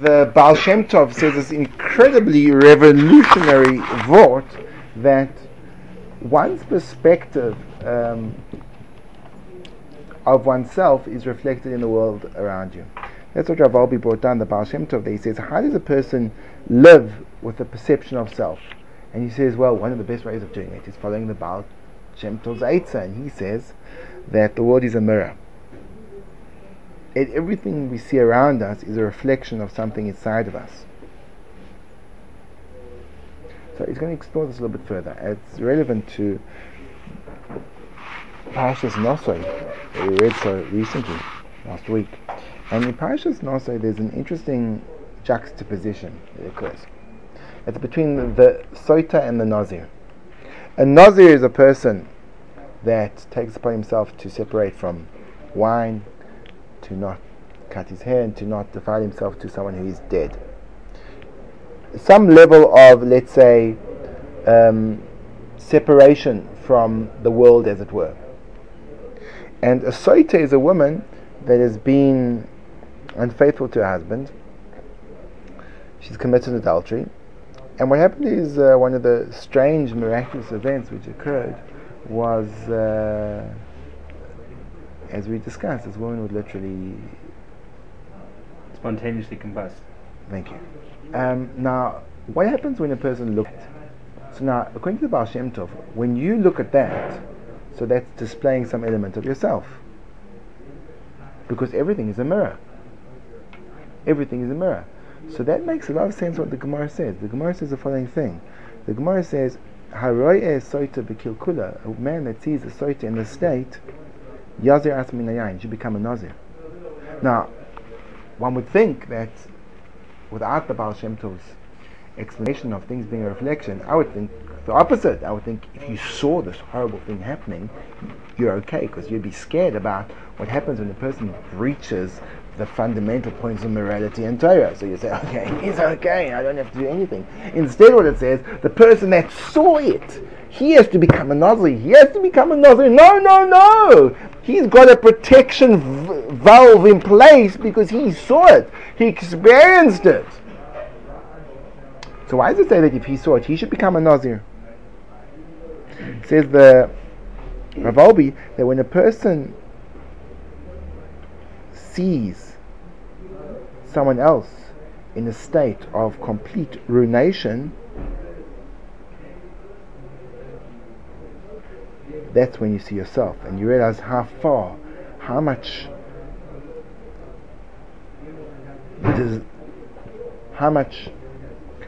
the Baal Shem Tov says this incredibly revolutionary thought that one's perspective um, of oneself is reflected in the world around you. That's what Rav Wolbe brought down the Baal Shem Tov. He says, how does a person live with the perception of self? And he says, well, one of the best ways of doing it is following the Baal Shem Tov's Eitzah. And he says that the world is a mirror. Everything we see around us is a reflection of something inside of us. So he's going to explore this a little bit further. It's relevant to Parshas Nosoi we read so recently, last week. And in Parshas Nosoi, there's an interesting juxtaposition that occurs. It's between the, the Sota and the Nazir. A Nazir is a person that takes upon himself to separate from wine, to not cut his hair, and to not defile himself to someone who is dead. Some level of, let's say, um, separation from the world, as it were. And a is a woman that has been unfaithful to her husband. She's committed adultery. And what happened is uh, one of the strange, miraculous events which occurred was, uh, as we discussed, this woman would literally spontaneously combust. Thank you. Um, now, what happens when a person looks? at So now, according to the Baal Shem Tov, when you look at that, so that's displaying some element of yourself. Because everything is a mirror. Everything is a mirror. So that makes a lot of sense what the Gemara says. The Gemara says the following thing. The Gemara says, Haroye soita bekilkula, a man that sees a soita in the state, yazir asminayayin, should become a nazir. Now, one would think that without the Baal Shem Tov's explanation of things being a reflection, I would think the opposite. I would think if you saw this horrible thing happening, you're okay because you'd be scared about what happens when a person breaches the fundamental points of morality and Torah. So you say, okay, he's okay, I don't have to do anything. Instead, what it says, the person that saw it, he has to become a Nazir. He has to become a Nazir. No, no, no. He's got a protection v- valve in place because he saw it. He experienced it. So why does it say that if he saw it, he should become a Nazir? says the Rav that when a person sees someone else in a state of complete ruination, that's when you see yourself and you realize how far, how much, does, how much.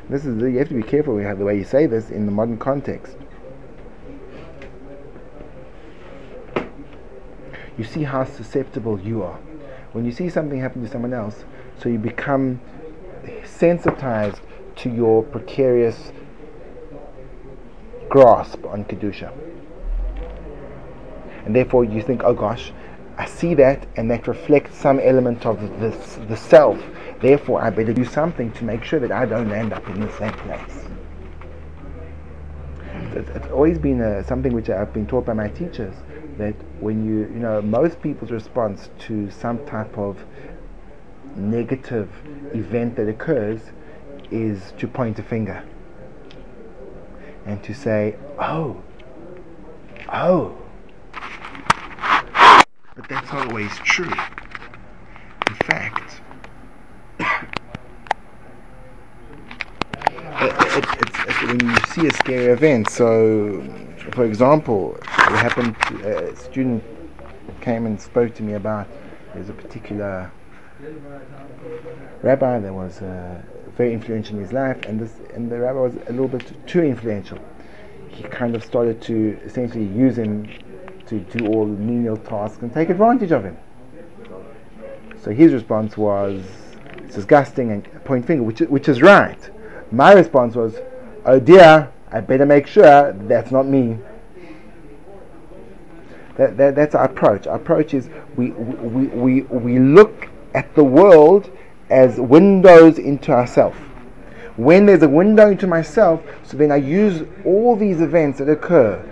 This is you have to be careful with the way you say this in the modern context. You see how susceptible you are when you see something happen to someone else, so you become sensitized to your precarious grasp on Kedusha. And therefore you think, oh gosh, I see that and that reflects some element of this, the self. Therefore I better do something to make sure that I don't end up in the same place. It's, always been a, something which I've been taught by my teachers that when you, you know, most people's response to some type of negative event that occurs is to point a finger and to say, oh, oh. But that's not always true. In fact, it, it, when you see a scary event, so for example, it happened, a student came and spoke to me about there's a particular rabbi that was uh, very influential in his life, and this and the rabbi was a little bit too influential. He kind of started to essentially use him to do all the menial tasks and take advantage of him. So his response was it's disgusting and point finger, which which is right. My response was, oh dear, I better make sure that's not me. That, that, that's our approach. Our approach is we, we, we, we look at the world as windows into ourselves. When there's a window into myself, so then I use all these events that occur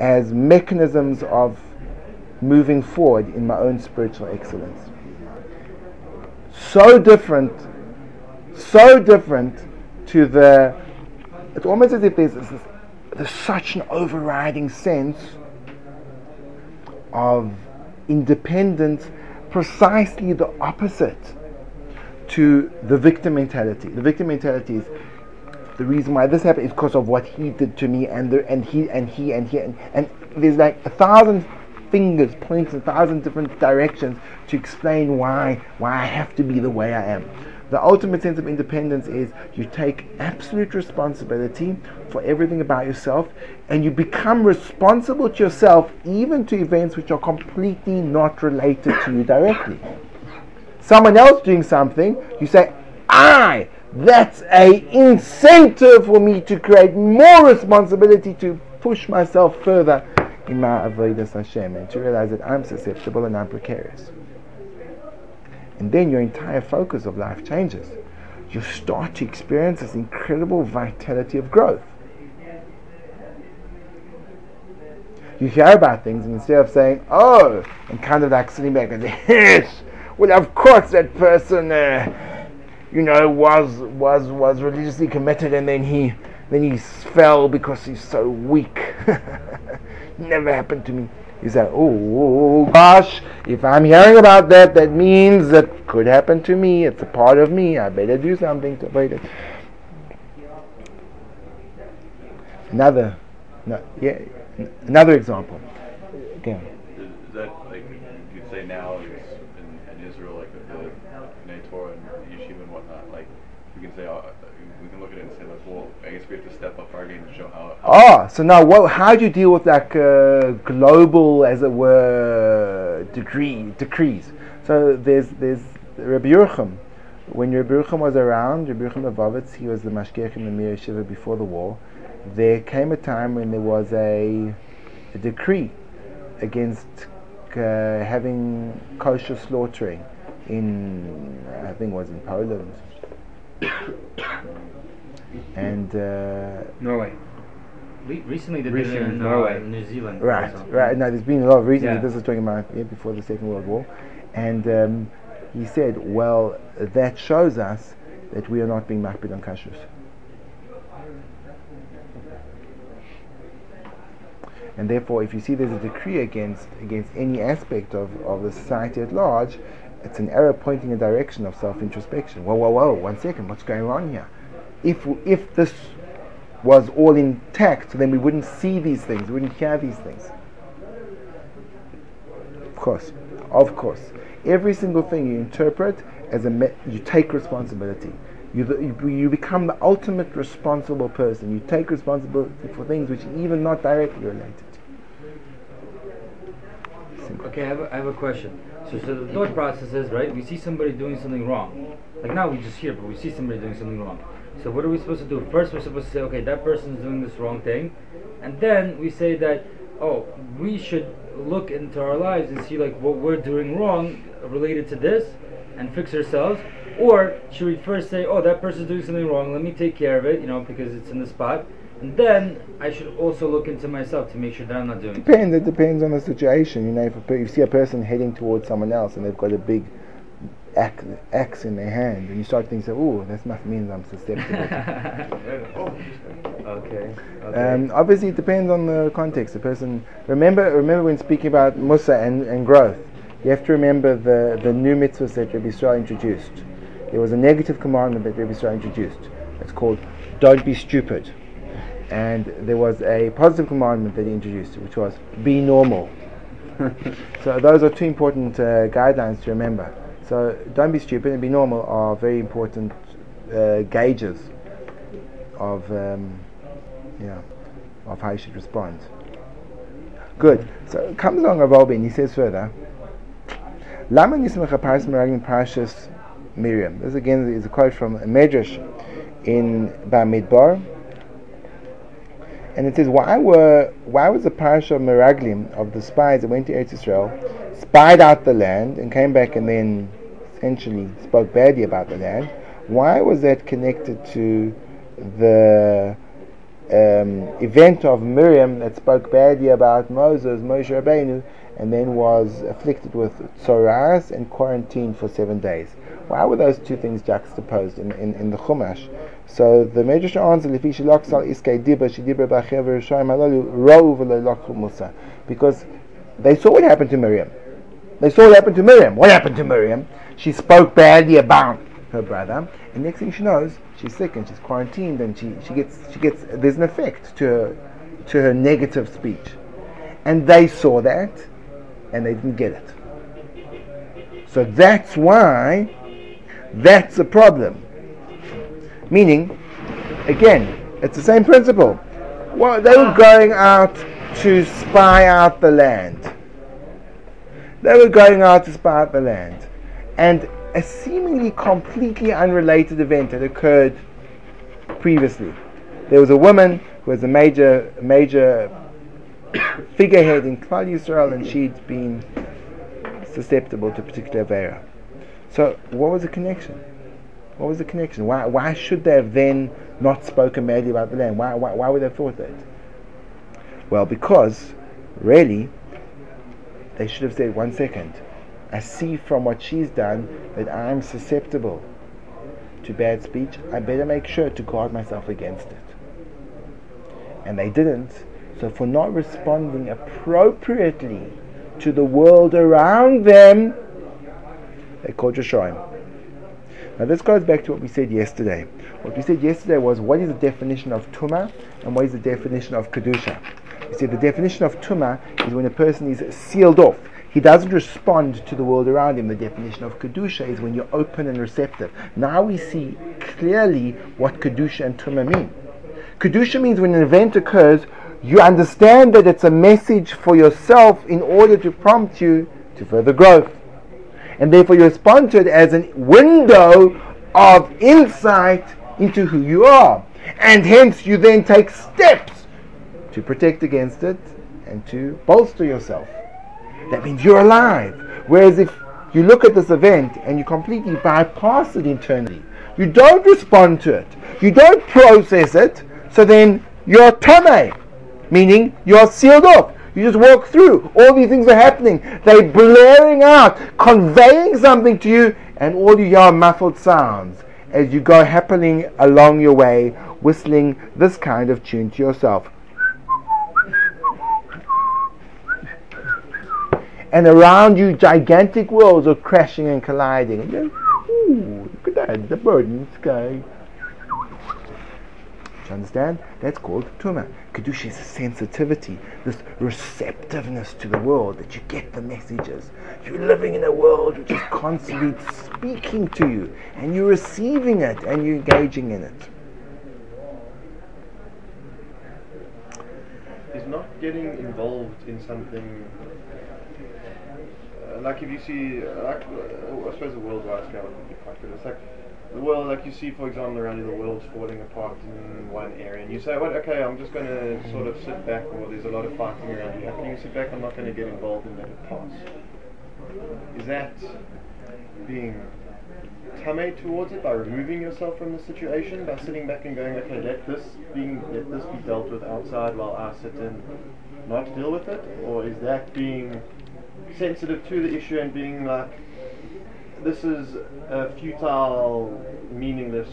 as mechanisms of moving forward in my own spiritual excellence. so different, so different to the. It's almost as if there's, this, there's such an overriding sense of independence, precisely the opposite to the victim mentality. The victim mentality is the reason why this happened is because of what he did to me, and the, and he and he and he and, and there's like a thousand fingers pointing a thousand different directions to explain why why I have to be the way I am. The ultimate sense of independence is you take absolute responsibility for everything about yourself and you become responsible to yourself even to events which are completely not related to you directly someone else doing something, you say, I, that's a incentive for me to create more responsibility to push myself further in my avodas Hashem and to realize that I'm susceptible and I'm precarious. And then your entire focus of life changes. You start to experience this incredible vitality of growth. You hear about things and instead of saying, oh, and kind of like sitting back and yes, well, of course, that person, uh, you know, was was was religiously committed, and then he then he fell because he's so weak. Never happened to me. He said, "Oh gosh, if I'm hearing about that, that means that could happen to me. It's a part of me. I better do something to avoid it." Another, no, yeah, another example. Again. Is that like you'd say now? say, uh, we can look at it and say, like, well, I guess we have to step up our game oh, so now what? How do you deal with like uh, global, as it were, degree decrees? So there's there's Rabbi Yerucham. When Rabbi Yerucham was around, Rabbi Yerucham Levovitz, he was the mashgiach in the Mir Yeshiva before the war. There came a time when there was a, a decree against uh, having kosher slaughtering in, I think it was in Poland and uh, Norway. Recently, they did it in Norway, uh, New Zealand. Right, right. Now, there's been a lot of recently. Yeah. This is talking about yeah, before the Second World War, and um, he said, "Well, that shows us that we are not being makpid on kashrus." And therefore, if you see there's a decree against against any aspect of, of the society at large, it's an error pointing a direction of self introspection. Whoa, whoa, whoa, one second, what's going on here? If, if this was all intact, then we wouldn't see these things, we wouldn't hear these things. Of course, of course. Every single thing you interpret as a, me- you take responsibility. You, you, you become the ultimate responsible person. You take responsibility for things which are even not directly related. Simple. Okay, I have, a, I have a question. So, so the thought process is, right, we see somebody doing something wrong. Like now we just hear, but we see somebody doing something wrong. So what are we supposed to do? First we're supposed to say, okay, that person is doing this wrong thing. And then we say that, oh, we should look into our lives and see like what we're doing wrong related to this and fix ourselves. Or should we first say, oh, that person's doing something wrong, let me take care of it, you know, because it's in the spot. And then I should also look into myself to make sure that I'm not doing. Depends. It depends on the situation. You know, if you see a person heading towards someone else and they've got a big axe, axe in their hand, and you start thinking, "Oh, that must mean I'm susceptible." okay. okay. Um, obviously, it depends on the context. The person. Remember, remember when speaking about Mussar and, and growth, you have to remember the the new mitzvahs that Rabbi Israel introduced. There was a negative commandment that Rabbi Israel introduced. It's called, "Don't be stupid." and there was a positive commandment that he introduced, which was be normal. so those are two important uh, guidelines to remember. So don't be stupid and be normal are very important uh, gauges of um, yeah of how you should respond. Good. So comes along Rav and he says further. Lama nismach parashas Miriam. This again is a quote from a Medrash in Bamidbar and it says, why were why was the parasha of Meraglim of the spies that went to Eretz Israel, spied out the land and came back and then essentially spoke badly about the land? Why was that connected to the um, event of Miriam that spoke badly about Moses, Moshe Rabbeinu, and then was afflicted with tzoras and quarantined for seven days? Why were those two things juxtaposed in, in, in the Chumash? So the Medrash answer, Lefi Shiloksal Iskei Dibra Shidibra B'Achever Shoim Halalu Rov Lokhu Musa. Because they saw what happened to Miriam. They saw what happened to Miriam. What happened to Miriam? She spoke badly about her brother, and next thing she knows, she's sick and she's quarantined, and she, she gets she gets there's an effect to her to her negative speech, and they saw that, and they didn't get it. So that's why that's a problem. Meaning, again, it's the same principle. Well, they were going out to spy out the land. They were going out to spy out the land. And a seemingly completely unrelated event had occurred previously. There was a woman who was a major, major figurehead in Klal Yisrael, and she'd been susceptible to particular Avera. So, what was the connection? What was the connection? Why, why should they have then not spoken badly about the land? Why, why, why would they have thought that? Well, because really, they should have said, one second, I see from what she's done that I'm susceptible to bad speech. I better make sure to guard myself against it. And they didn't. So, for not responding appropriately to the world around them, they called Yeshayim. Now this goes back to what we said yesterday. What we said yesterday was what is the definition of tuma and what is the definition of kedusha. You see, the definition of tuma is when a person is sealed off. He doesn't respond to the world around him. The definition of kedusha is when you're open and receptive. Now we see clearly what kedusha and tuma mean. Kedusha means when an event occurs, you understand that it's a message for yourself in order to prompt you to further growth and therefore you respond to it as a window of insight into who you are. And hence you then take steps to protect against it and to bolster yourself. That means you're alive. Whereas if you look at this event and you completely bypass it internally, you don't respond to it, you don't process it, so then you're tamei, meaning you're sealed off. You just walk through. All these things are happening. They're blaring out, conveying something to you, and all you hear muffled sounds as you go happening along your way, whistling this kind of tune to yourself. And around you, gigantic worlds are crashing and colliding. Ooh, look at that, the bird in the sky. Do you understand? That's called tuma. Kedusha is a sensitivity, this receptiveness to the world that you get the messages. You're living in a world which is constantly speaking to you, and you're receiving it and you're engaging in it. Is not getting involved in something like if you see, uh, like, uh, I suppose the worldwide scale would be quite good. It's like the world, like you see, for example, around you, the world's falling apart in one area, and you say, "What? Okay, I'm just going to sort of sit back." Or there's a lot of fighting around you. How can you sit back? I'm not going to get involved in that it pass. Is that being tamei towards it by removing yourself from the situation, by sitting back and going, "Okay, let this being let this be dealt with outside while I sit and not deal with it," or is that being sensitive to the issue and being like this is a futile, meaningless,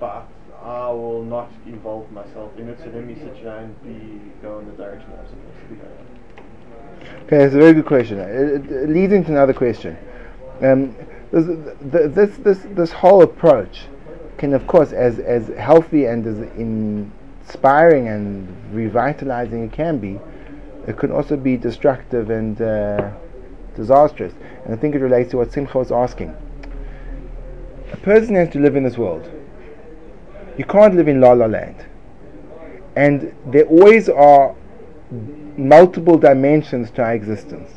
but I will not involve myself in it. So let me sit down and be go in the direction I'm supposed to be going. Okay, that's a very good question. It, it leads into another question. Um, this, this, this, this whole approach can, of course, as, as healthy and as inspiring and revitalizing it can be, it can also be destructive and uh, disastrous. And I think it relates to what Simcha was asking. A person has to live in this world. You can't live in La La Land. And there always are multiple dimensions to our existence.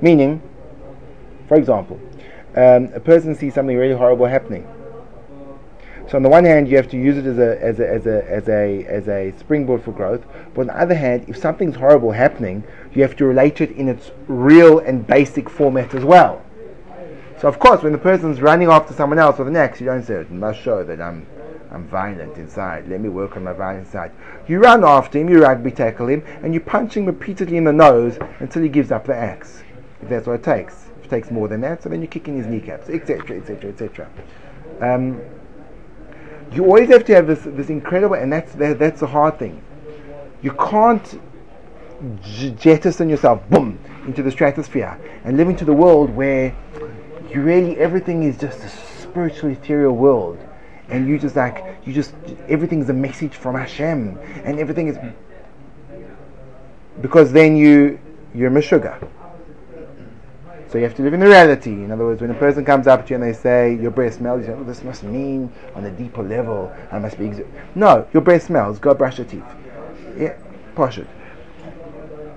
Meaning, for example, um, a person sees something really horrible happening. So on the one hand, you have to use it as a as a as a as a as a springboard for growth. But on the other hand, if something's horrible happening, you have to relate it in its real and basic format as well. So of course, when the person's running after someone else with an axe, you don't say it must show that I'm I'm violent inside. Let me work on my violent side. You run after him, you rugby tackle him, and you punch him repeatedly in the nose until he gives up the axe. If that's what it takes. If it takes more than that, so then you kick in his kneecaps, etc., etc., etc. You always have to have this this incredible, and that's that, that's the hard thing. You can't j- jettison yourself, boom, into the stratosphere and live into the world where you really everything is just a spiritual ethereal world, and you just like you just everything's a message from Hashem, and everything is because then you you're a Meshuggah. So you have to live in the reality. In other words, when a person comes up to you and they say your breath smells, you say, "Oh, this must mean on a deeper level. I must be." Exi-. No, your breath smells. Go brush your teeth. Yeah, push it.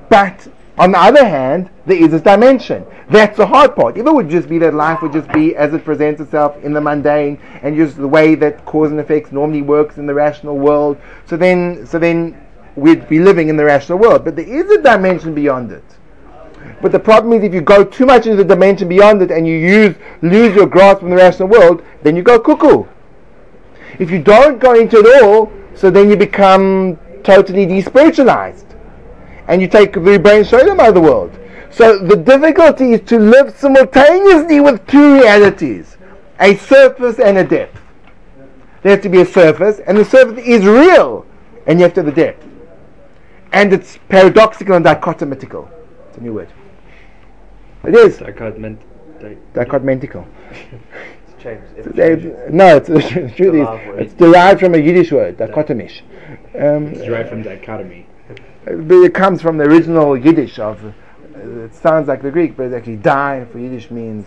But on the other hand, there is this dimension. That's the hard part. If it would just be that life would just be as it presents itself in the mundane and just the way that cause and effects normally works in the rational world, so then, so then we'd be living in the rational world. But there is a dimension beyond it. But the problem is if you go too much into the dimension beyond it and you use lose your grasp from the rational world, then you go cuckoo. If you don't go into it all, so then you become totally despiritualized. And you take the brain shalom out of the world. So the difficulty is to live simultaneously with two realities. A surface and a depth. There has to be a surface, and the surface is real, and you have to have the depth. And it's paradoxical and dichotomatical. It's a new word. It is Dichotoment. Di- It's changed. It's- no, it's, is, Love it's derived from a Yiddish word, dichotomish. Um, It's derived from dichotomy. but it comes from the original Yiddish of. Uh, it sounds like the Greek, but it's actually die for Yiddish means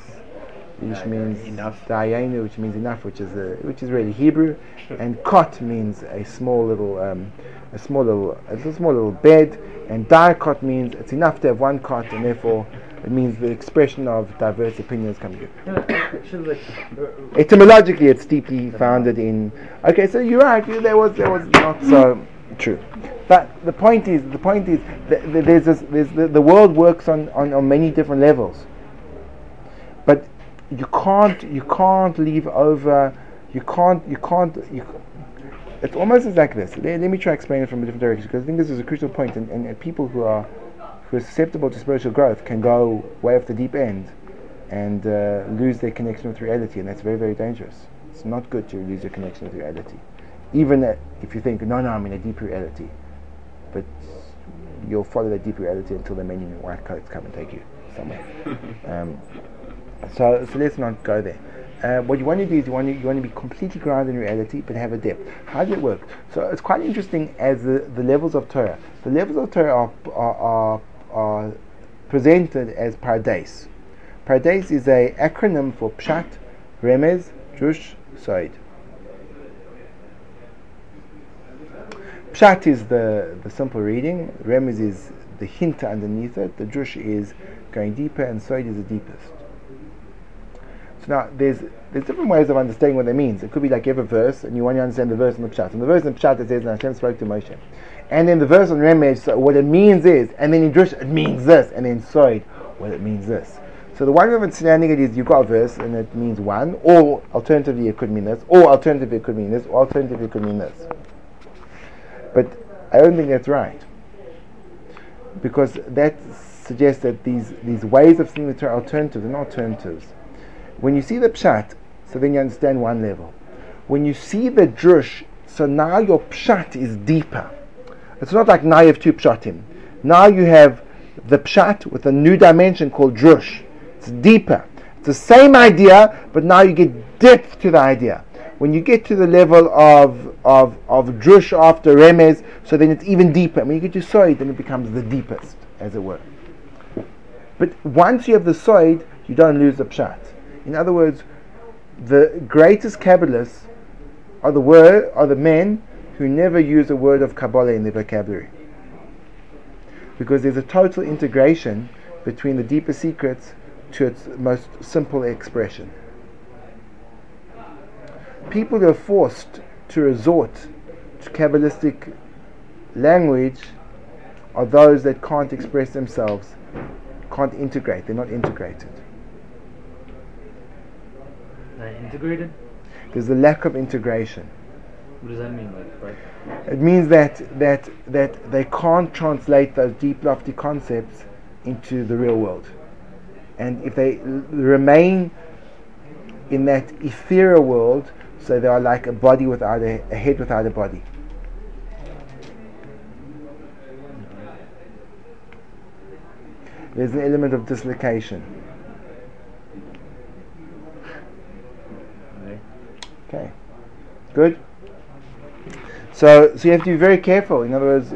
Yiddish means Enough. dayenu, which means enough, which is uh, which is really Hebrew, and kot means a small little um, a small little a small little bed, and diakot means it's enough to have one cot, and therefore it means the expression of diverse opinions coming. Like, uh, Etymologically, it's deeply founded in. Okay, so you're right. you- There was there was not so true, but the point is the point is that that there's this, there's the, the world works on, on, on many different levels, but you can't you can't leave over you can't you can't you. It's almost like this. Let, let me try to explain it from a different direction because I think this is a crucial point, and, and, and people who are who are susceptible to spiritual growth can go way off the deep end and uh, lose their connection with reality, and that's very, very dangerous. It's not good to lose your connection with reality, even if you think, no, no, I'm in a deep reality, but you'll follow that deep reality until the men in white coats come and take you somewhere. um, so, so let's not go there. Uh, what you want to do is you want to, you want to be completely grounded in reality, but have a depth. How does it work? So it's quite interesting as the, the levels of Torah. The levels of Torah are, are, are, are presented as pardes. Pardes is a acronym for Pshat, Remez, Drush, Soid. Pshat is the, the simple reading, Remez is the hint underneath it, the Drush is going deeper, and Soid is the deepest. So now there's there's different ways of understanding what that means. It could be like you have a verse and you want to understand the verse in the Pshat. And the verse in the Pshat it says, and Hashem spoke to Moshe. And then the verse on Remez, so what it means is, and then in Drush it means this, and then Soid, what it means this. So the one way of understanding it is you've got a verse and it means one, or alternatively it could mean this, or alternatively it could mean this, or alternatively it could mean this. But I don't think that's right. Because that suggests that these, these ways of seeing the Torah are alternatives and alternatives. When you see the Pshat, so then you understand one level. When you see the Drush, so now your Pshat is deeper. It's not like now you have two Pshatim. Now you have the Pshat with a new dimension called Drush. It's deeper. It's the same idea, but now you get depth to the idea. When you get to the level of of of drush after remez, so then it's even deeper. When you get to soid, then it becomes the deepest, as it were. But once you have the soid, you don't lose the pshat. In other words, the greatest Kabbalists are the word are the men who never use a word of Kabbalah in their vocabulary. Because there's a total integration between the deeper secrets to its most simple expression. People who are forced to resort to Kabbalistic language are those that can't express themselves, can't integrate, they're not integrated. Like integrated? There's a lack of integration. What does that mean? Like, right? It means that, that, that they can't translate those deep, lofty concepts into the real world. and if they l- remain in that ethereal world, so they are like a body without a, a head without a body. There's an element of dislocation. Okay. Good. So, so you have to be very careful. In other words,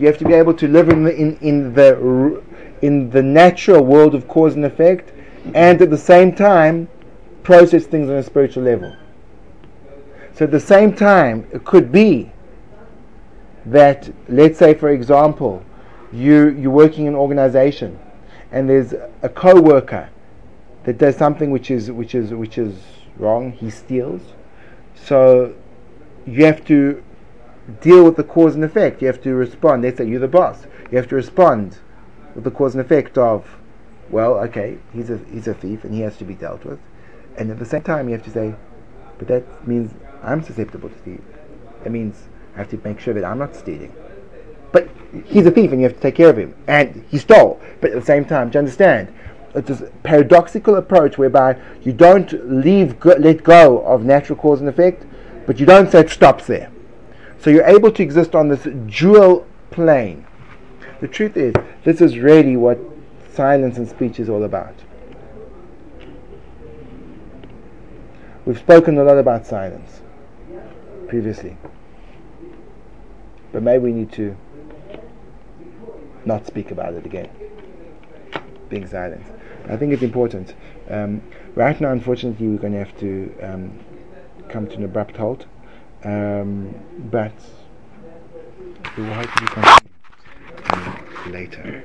you have to be able to live in the in, in the in the natural world of cause and effect, and at the same time, process things on a spiritual level. So at the same time, it could be that, let's say, for example, you you're working in an organization, and there's a co-worker that does something which is which is which is wrong. He steals. So you have to deal with the cause and effect. You have to respond. Let's say you're the boss. You have to respond with the cause and effect of, well, okay, he's a he's a thief and he has to be dealt with. And at the same time, you have to say, but that means I'm susceptible to thief. That means I have to make sure that I'm not stealing. But he's a thief and you have to take care of him. And he stole. But at the same time, do you understand? It's this paradoxical approach whereby you don't leave, go, let go of natural cause and effect, but you don't say it stops there. So you're able to exist on this dual plane. The truth is, this is really what silence and speech is all about. We've spoken a lot about silence previously. But maybe we need to not speak about it again. Being silent. I think it's important. Um, right now, unfortunately, we're going to have to um, come to an abrupt halt. Um, but we will hopefully continue um, later.